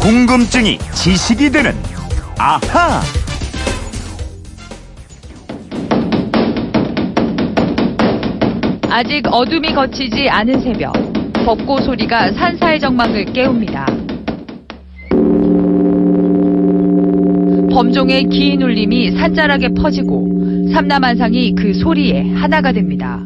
궁금증이 지식이 되는 아하. 아직 어둠이 거치지 않은 새벽. 벚꽃 소리가 산사의 정막을 깨웁니다. 범종의 긴 울림이 산자락에 퍼지고 삼남한상이 그 소리에 하나가 됩니다.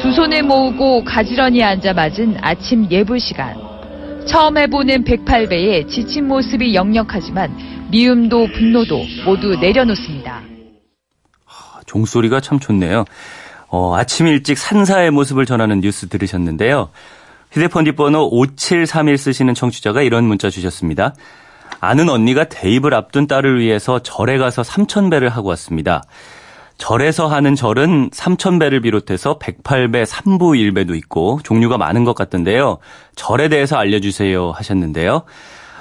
두 손을 모으고 가지런히 앉아 맞은 아침 예불 시간. 처음 해보는 108배의 지친 모습이 역력하지만 미움도 분노도 모두 내려놓습니다. 종소리가 참 좋네요. 어, 아침 일찍 산사의 모습을 전하는 뉴스 들으셨는데요. 휴대폰 뒷번호 5731 쓰시는 청취자가 이런 문자 주셨습니다. 아는 언니가 대입을 앞둔 딸을 위해서 절에 가서 삼천배를 하고 왔습니다. 절에서 하는 절은 삼천배를 비롯해서 108배, 3부 1배도 있고 종류가 많은 것 같던데요. 절에 대해서 알려주세요 하셨는데요.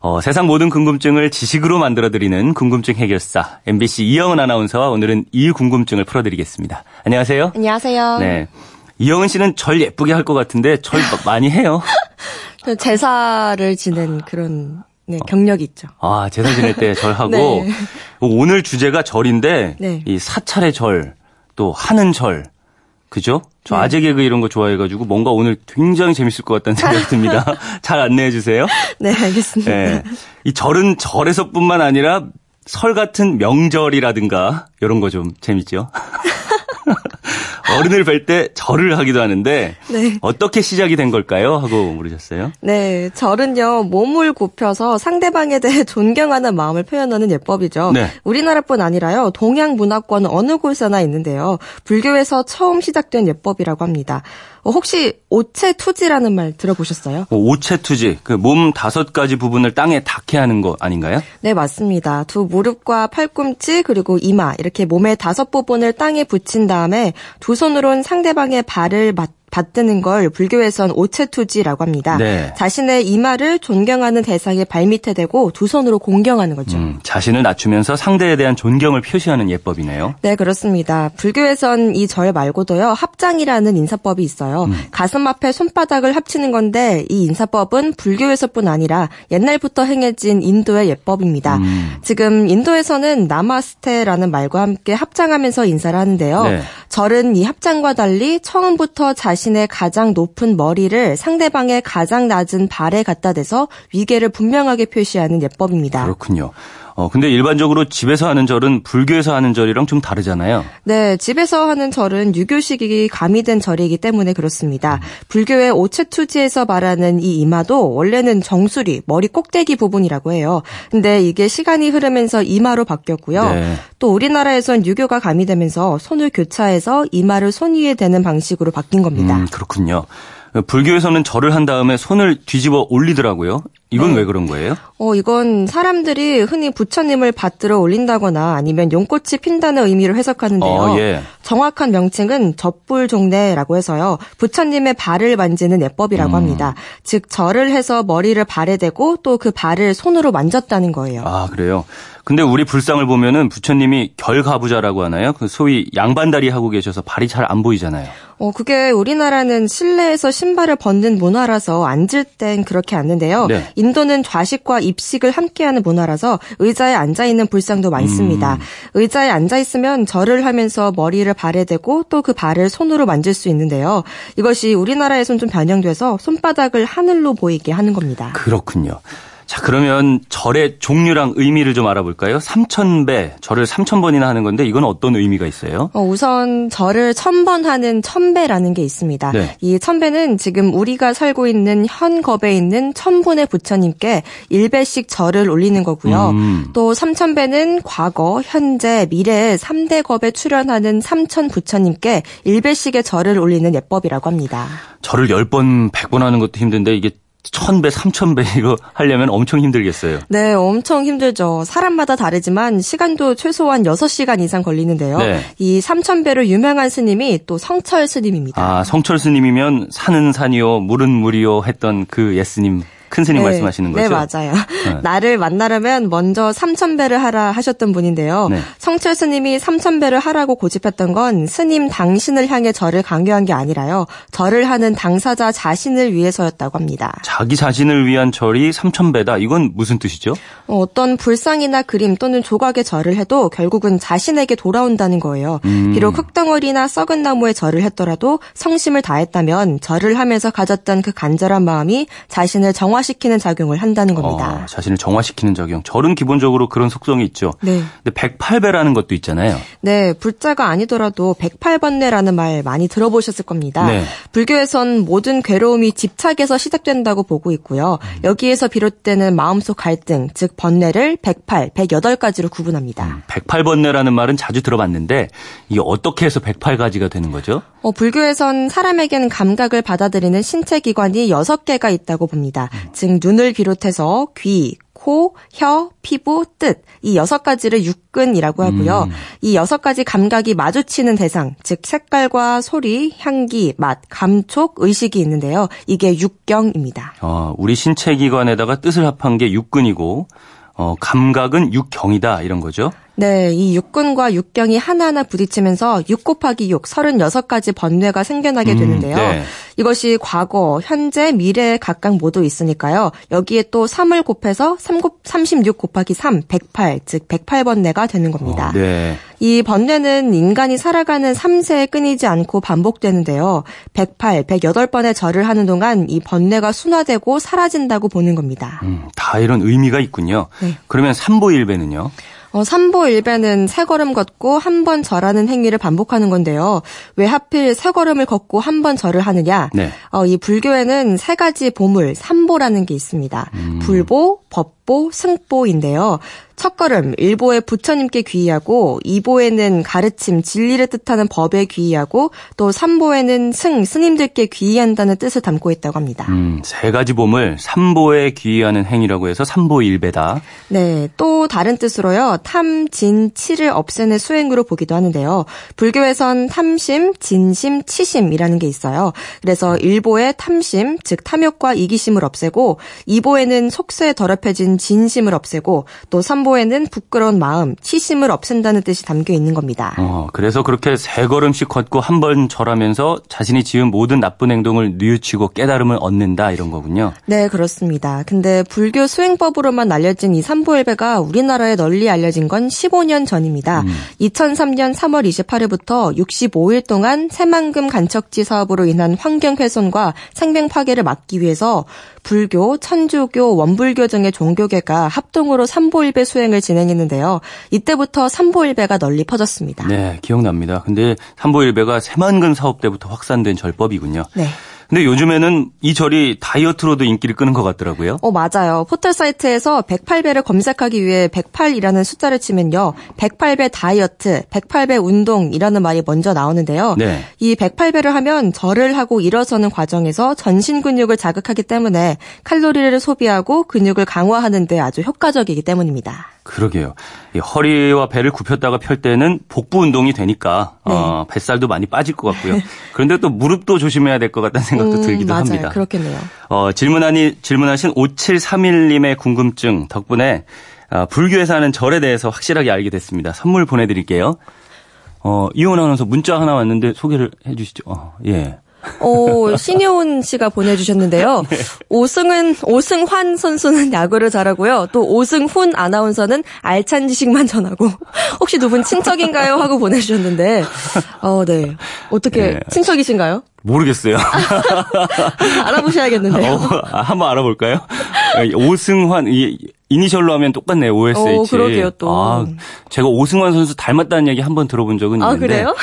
어, 세상 모든 궁금증을 지식으로 만들어드리는 궁금증 해결사 MBC 이영은 아나운서와 오늘은 이 궁금증을 풀어드리겠습니다. 안녕하세요. 안녕하세요. 네. 이영은 씨는 절 예쁘게 할 것 같은데 절 많이 해요. 제사를 지낸 그런 네, 경력이 있죠. 아, 제사 지낼 때 절하고 네. 오늘 주제가 절인데 네. 이 사찰의 절, 또 하는 절. 그죠? 저 네. 아재 개그 이런 거 좋아해가지고 뭔가 오늘 굉장히 재밌을 것 같다는 생각이 듭니다. 잘 안내해 주세요. 네, 알겠습니다. 네. 이 절은 절에서뿐만 아니라 설 같은 명절이라든가 이런 거 좀 재밌죠. 어른을 뵐 때 절을 하기도 하는데 네. 어떻게 시작이 된 걸까요? 하고 물으셨어요. 네, 절은요, 몸을 굽혀서 상대방에 대해 존경하는 마음을 표현하는 예법이죠. 네. 우리나라뿐 아니라요, 동양 문화권 어느 곳에나 있는데요. 불교에서 처음 시작된 예법이라고 합니다. 어, 혹시 오체투지라는 말 들어보셨어요? 뭐 오체투지, 그 몸 다섯 가지 부분을 땅에 닿게 하는 거 아닌가요? 네, 맞습니다. 두 무릎과 팔꿈치 그리고 이마 이렇게 몸의 다섯 부분을 땅에 붙인 다음에 두 손으로는 상대방의 발을 맞 받드는 걸 불교에선 오체투지라고 합니다. 네. 자신의 이마를 존경하는 대상의 발밑에 대고 두 손으로 공경하는 거죠. 음, 자신을 낮추면서 상대에 대한 존경을 표시하는 예법이네요. 네, 그렇습니다. 불교에선 이 절 말고도요, 합장이라는 인사법이 있어요. 음. 가슴 앞에 손바닥을 합치는 건데, 이 인사법은 불교에서뿐 아니라 옛날부터 행해진 인도의 예법입니다. 음. 지금 인도에서는 나마스테라는 말과 함께 합장하면서 인사를 하는데요. 네. 절은 이 합장과 달리 처음부터 자신 의 가장 높은 머리를 상대방의 가장 낮은 발에 갖다 대서 위계를 분명하게 표시하는 예법입니다. 그렇군요. 어, 근데 일반적으로 집에서 하는 절은 불교에서 하는 절이랑 좀 다르잖아요. 네, 집에서 하는 절은 유교식이 가미된 절이기 때문에 그렇습니다. 불교의 오체투지에서 말하는 이 이마도 원래는 정수리, 머리 꼭대기 부분이라고 해요. 근데 이게 시간이 흐르면서 이마로 바뀌었고요. 네. 또 우리나라에선 유교가 가미되면서 손을 교차해서 이마를 손 위에 대는 방식으로 바뀐 겁니다. 음, 그렇군요. 불교에서는 절을 한 다음에 손을 뒤집어 올리더라고요. 이건 네. 왜 그런 거예요? 어, 이건 사람들이 흔히 부처님을 받들어 올린다거나 아니면 용꽃이 핀다는 의미로 해석하는데요. 어, 예. 정확한 명칭은 젖불종례라고 해서요. 부처님의 발을 만지는 예법이라고 음. 합니다. 즉 절을 해서 머리를 발에 대고 또 그 발을 손으로 만졌다는 거예요. 아, 그래요. 근데 우리 불상을 보면은 부처님이 결가부자라고 하나요? 그 소위 양반다리 하고 계셔서 발이 잘 안 보이잖아요. 어, 그게 우리나라는 실내에서 신발을 벗는 문화라서 앉을 땐 그렇게 앉는데요. 네. 인도는 좌식과 입식을 함께하는 문화라서 의자에 앉아 있는 불상도 많습니다. 음. 의자에 앉아 있으면 절을 하면서 머리를 발에 대고 또 그 발을 손으로 만질 수 있는데요. 이것이 우리나라에선 좀 변형돼서 손바닥을 하늘로 보이게 하는 겁니다. 그렇군요. 자, 그러면 절의 종류랑 의미를 좀 알아볼까요? 3,000배, 절을 3,000번이나 하는 건데 이건 어떤 의미가 있어요? 어, 우선 절을 천번 하는 천배라는 게 있습니다. 네. 이 천배는 지금 우리가 살고 있는 현겁에 있는 천분의 부처님께 1배씩 절을 올리는 거고요. 음. 또 삼천배는 과거, 현재, 미래에 3대 겁에 출연하는 삼천 부처님께 1배씩의 절을 올리는 예법이라고 합니다. 절을 10번, 100번 하는 것도 힘든데 이게 1000배, 3000배 이거 하려면 엄청 힘들겠어요. 네, 엄청 힘들죠. 사람마다 다르지만 시간도 최소한 6시간 이상 걸리는데요. 네. 이 삼천배로 유명한 스님이 또 성철 스님입니다. 아, 성철 스님이면 산은 산이요, 물은 물이요 했던 그 예스님 큰 스님 네, 말씀하시는 거죠? 네, 맞아요. 네. 나를 만나려면 먼저 삼천배를 하라 하셨던 분인데요. 네. 성철 스님이 삼천배를 하라고 고집했던 건 스님 당신을 향해 절을 강요한 게 아니라요. 절을 하는 당사자 자신을 위해서였다고 합니다. 자기 자신을 위한 절이 3천배다. 이건 무슨 뜻이죠? 어, 어떤 불상이나 그림 또는 조각의 절을 해도 결국은 자신에게 돌아온다는 거예요. 음. 비록 흙덩어리나 썩은 나무에 절을 했더라도 성심을 다했다면 절을 하면서 가졌던 그 간절한 마음이 자신을 정화 시키는 작용을 한다는 겁니다. 어, 자신을 정화시키는 작용. 절은 기본적으로 그런 속성이 있죠. 네. 근데 108배라는 것도 있잖아요. 네, 불자가 아니더라도 108번뇌라는 말 많이 들어보셨을 겁니다. 네. 불교에선 모든 괴로움이 집착에서 시작된다고 보고 있고요. 여기에서 비롯되는 마음속 갈등, 즉 번뇌를 108, 108가지로 구분합니다. 108번뇌라는 말은 자주 들어봤는데 이게 어떻게 해서 108가지가 되는 거죠? 어, 불교에선 사람에게는 감각을 받아들이는 신체 기관이 6개가 있다고 봅니다. 즉 눈을 비롯해서 귀, 코, 혀, 피부, 뜻, 이 여섯 가지를 육근이라고 하고요. 음. 이 여섯 가지 감각이 마주치는 대상, 즉 색깔과 소리, 향기, 맛, 감촉, 의식이 있는데요. 이게 육경입니다. 어, 우리 신체 기관에다가 뜻을 합한 게 육근이고 어, 감각은 육경이다 이런 거죠. 네, 이 육근과 육경이 하나하나 부딪히면서 6 곱하기 6, 36가지 번뇌가 생겨나게 음, 되는데요. 네. 이것이 과거, 현재, 미래에 각각 모두 있으니까요. 여기에 또 3을 곱해서 3 곱, 36 곱하기 3, 108, 즉 108번뇌가 되는 겁니다. 어, 네. 이 번뇌는 인간이 살아가는 3세에 끊이지 않고 반복되는데요. 108, 108번의 절을 하는 동안 이 번뇌가 순화되고 사라진다고 보는 겁니다. 음, 다 이런 의미가 있군요. 네. 그러면 삼보일배는요? 어, 삼보일배는 세 걸음 걷고 한 번 절하는 행위를 반복하는 건데요. 왜 하필 세 걸음을 걷고 한 번 절을 하느냐? 네. 어, 이 불교에는 세 가지 보물, 삼보라는 게 있습니다. 불보, 법보, 승보인데요. 첫 걸음, 일보에 부처님께 귀의하고, 이보에는 가르침, 진리를 뜻하는 법에 귀의하고, 또 삼보에는 승, 스님들께 귀의한다는 뜻을 담고 있다고 합니다. 음, 세 가지 봄을 삼보에 귀의하는 행위라고 해서 삼보일배다. 네, 또 다른 뜻으로요. 탐, 진, 치를 없애는 수행으로 보기도 하는데요. 불교에선 탐심, 진심, 치심이라는 게 있어요. 그래서 일보의 탐심, 즉 탐욕과 이기심을 없애고 이보에는 속세에 더럽혀진 진심을 없애고 또 삼보 에는 부끄러운 마음, 치심을 없앤다는 뜻이 담겨 있는 겁니다. 어, 그래서 그렇게 세 걸음씩 걷고 한 번 절하면서 자신이 지은 모든 나쁜 행동을 뉘우치고 깨달음을 얻는다 이런 거군요. 네, 그렇습니다. 근데 불교 수행법으로만 알려진 이 삼보일배가 우리나라에 널리 알려진 건 15년 전입니다. 2003년 3월 28일부터 65일 동안 새만금 간척지 사업으로 인한 환경 훼손과 생명 파괴를 막기 위해서 불교, 천주교, 원불교 등의 종교계가 합동으로 삼보일배 수행 을 진행했는데요. 이때부터 삼보일배가 널리 퍼졌습니다. 네, 기억납니다. 근데 삼보일배가 새만금 사업 때부터 확산된 절법이군요. 네. 근데 요즘에는 이 절이 다이어트로도 인기를 끄는 것 같더라고요. 어, 맞아요. 포털 사이트에서 108배를 검색하기 위해 108이라는 숫자를 치면요. 108배 다이어트, 108배 운동이라는 말이 먼저 나오는데요. 네. 이 108배를 하면 절을 하고 일어서는 과정에서 전신 근육을 자극하기 때문에 칼로리를 소비하고 근육을 강화하는 데 아주 효과적이기 때문입니다. 그러게요. 이 허리와 배를 굽혔다가 펼 때는 복부 운동이 되니까 네. 어, 뱃살도 많이 빠질 것 같고요. 그런데 또 무릎도 조심해야 될 것 같다는 생각도 음, 들기도 맞아요. 합니다. 그렇겠네요. 어, 질문하니, 질문하신 5731님의 궁금증 덕분에 아, 불교에서 하는 절에 대해서 확실하게 알게 됐습니다. 선물 보내드릴게요. 어, 이혼 아나운서 문자 하나 왔는데 소개를 해주시죠. 어, 예. 오, 신효은 씨가 보내주셨는데요. 오승은, 오승환 선수는 야구를 잘하고요. 또 오승훈 아나운서는 알찬 지식만 전하고, 혹시 두 분 친척인가요? 하고 보내주셨는데, 어, 네. 어떻게, 네. 친척이신가요? 모르겠어요. 알아보셔야겠는데요. 어, 아, 한번 알아볼까요? 오승환, 이, 이니셜로 하면 똑같네요. OSH. 오, 그러게요, 또. 아, 제가 오승환 선수 닮았다는 얘기 한번 들어본 적은 아, 있는데. 그래요?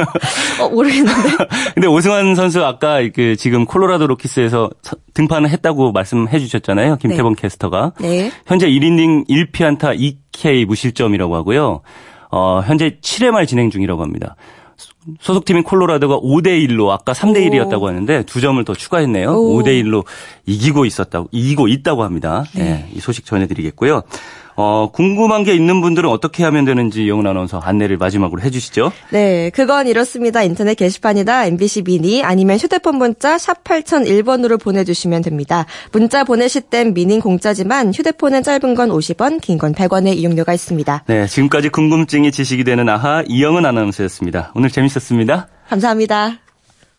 어, 모르겠는데. 근데 오승환 선수 아까 그 지금 콜로라도 로키스에서 서- 등판을 했다고 말씀해 주셨잖아요. 김태범 캐스터가. 네. 현재 1이닝 1피안타 2K 무실점이라고 하고요. 어, 현재 7회 말 진행 중이라고 합니다. 소속팀인 콜로라도가 5대 1로 아까 3대 1이었다고 하는데 두 점을 더 추가했네요. 오. 5대 1로 이기고 있었다고 이기고 있다고 합니다. 네. 이 소식 전해 드리겠고요. 어, 궁금한 게 있는 분들은 어떻게 하면 되는지 영은 아나운서 안내를 마지막으로 해주시죠. 네, 그건 이렇습니다. 인터넷 게시판이나 MBC 미니 아니면 휴대폰 문자 샵 8001번으로 보내주시면 됩니다. 문자 보내실 땐 미니 공짜지만 휴대폰은 짧은 건 50원, 긴 건 100원의 이용료가 있습니다. 네, 지금까지 궁금증이 지식이 되는 아하 이영은 아나운서였습니다. 오늘 재밌었습니다. 감사합니다.